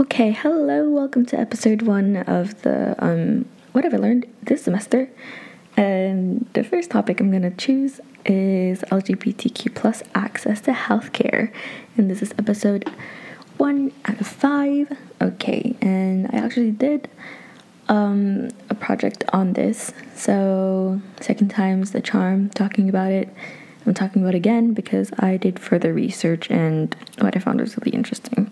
Okay, hello, welcome to episode one of the um what have I learned this semester? And the first topic I'm gonna choose is LGBTQ plus access to healthcare. And this is episode one out of five. Okay, and I actually did um a project on this. So second time's the charm talking about it. I'm talking about it again because I did further research and what I found was really interesting.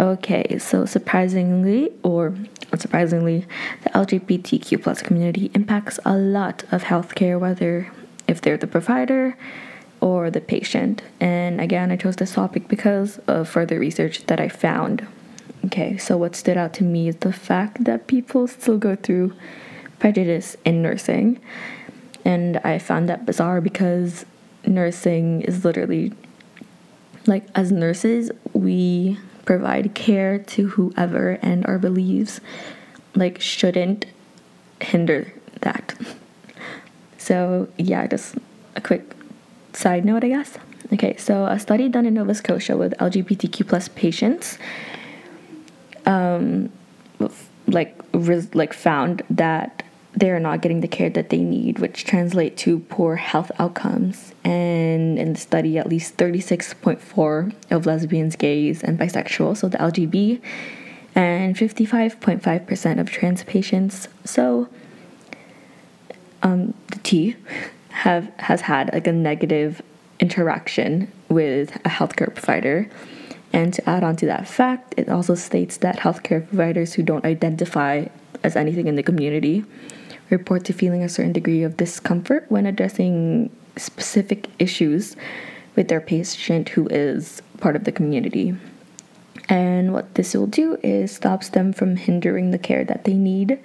Okay, so surprisingly, or unsurprisingly, the LGBTQ plus community impacts a lot of healthcare, whether if they're the provider or the patient. And again, I chose this topic because of further research that I found. Okay, so what stood out to me is the fact that people still go through prejudice in nursing. And I found that bizarre because nursing is literally like, as nurses, we provide care to whoever and our beliefs like shouldn't hinder that. So yeah just a quick side note i guess. Okay so a study done in nova scotia with lgbtq plus patients um like res- like found that they are not getting the care that they need, which translate to poor health outcomes. And in the study, at least 36.4 of lesbians, gays, and bisexuals, so the LGB, and 55.5% of trans patients, so um, the T, have has had like a negative interaction with a healthcare provider. And to add on to that fact, it also states that healthcare providers who don't identify as anything in the community report to feeling a certain degree of discomfort when addressing specific issues with their patient who is part of the community. And what this will do is stops them from hindering the care that they need.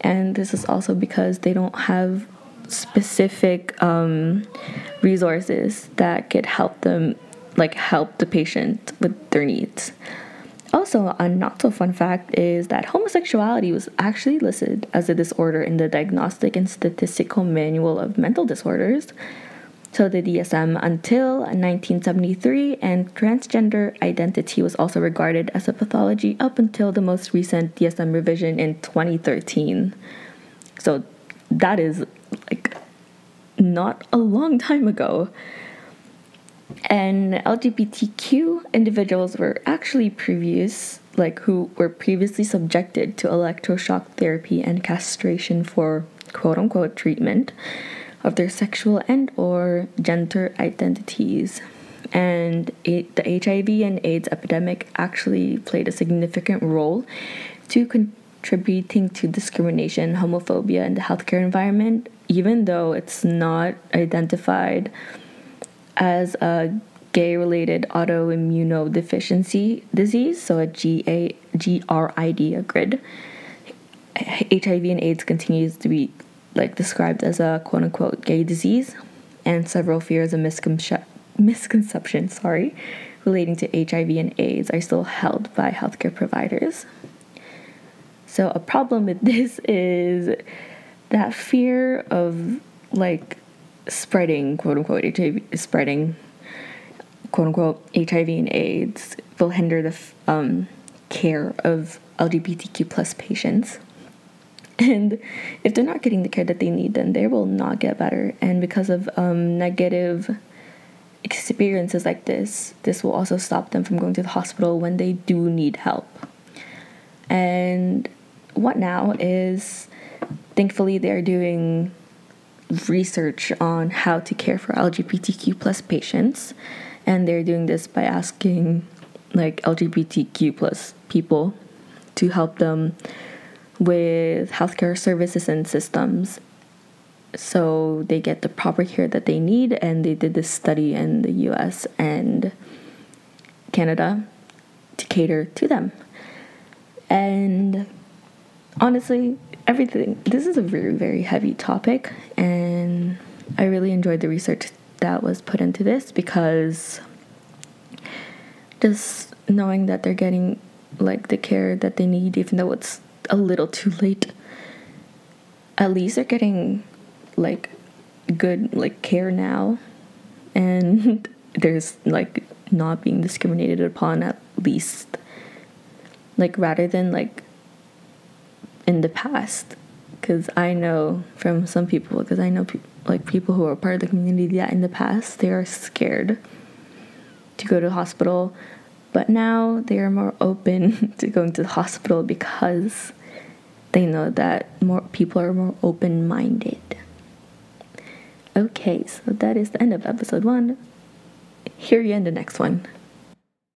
And this is also because they don't have specific um, resources that could help them, like help the patient with their needs. Also, a not so fun fact is that homosexuality was actually listed as a disorder in the Diagnostic and Statistical Manual of Mental Disorders, so the DSM, until 1973, and transgender identity was also regarded as a pathology up until the most recent DSM revision in 2013. So that is like not a long time ago. And LGBTQ individuals were actually previous, like who were previously subjected to electroshock therapy and castration for quote unquote treatment of their sexual and or gender identities. And it, the HIV and AIDS epidemic actually played a significant role to contributing to discrimination, homophobia in the healthcare environment, even though it's not identified as a gay related autoimmunodeficiency disease, so a GA, GRID, a GRID. HIV and AIDS continues to be like described as a quote unquote gay disease, and several fears and misconceptions misconception, sorry, relating to HIV and AIDS are still held by healthcare providers. So a problem with this is that fear of like spreading quote unquote HIV spreading quote unquote HIV and AIDS will hinder the um, care of LGBTQ plus patients. And if they're not getting the care that they need, then they will not get better. And because of um, negative experiences like this, this will also stop them from going to the hospital when they do need help. And what now is thankfully they're doing research on how to care for LGBTQ plus patients, and they're doing this by asking like LGBTQ plus people to help them with healthcare services and systems so they get the proper care that they need and they did this study in the US and Canada to cater to them. And honestly, everything this is a very very heavy topic and I really enjoyed the research that was put into this because just knowing that they're getting like the care that they need even though it's a little too late at least they're getting like good like care now. And there's like not being discriminated upon at least like rather than like in the past because i know from some people because i know pe- like people who are part of the community that in the past they are scared to go to hospital but now they are more open to going to the hospital because they know that more people are more open-minded. Okay so that is the end of episode one. Hear you in the next one